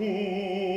Ooh.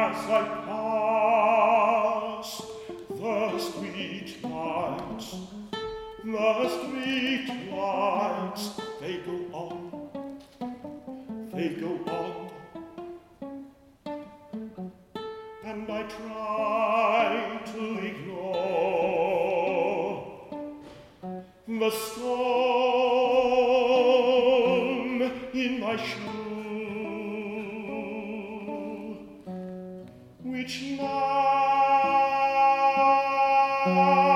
as I passed the street lights. The street lights, they go on, they go on. And I try to ignore the storm in my shoes. which now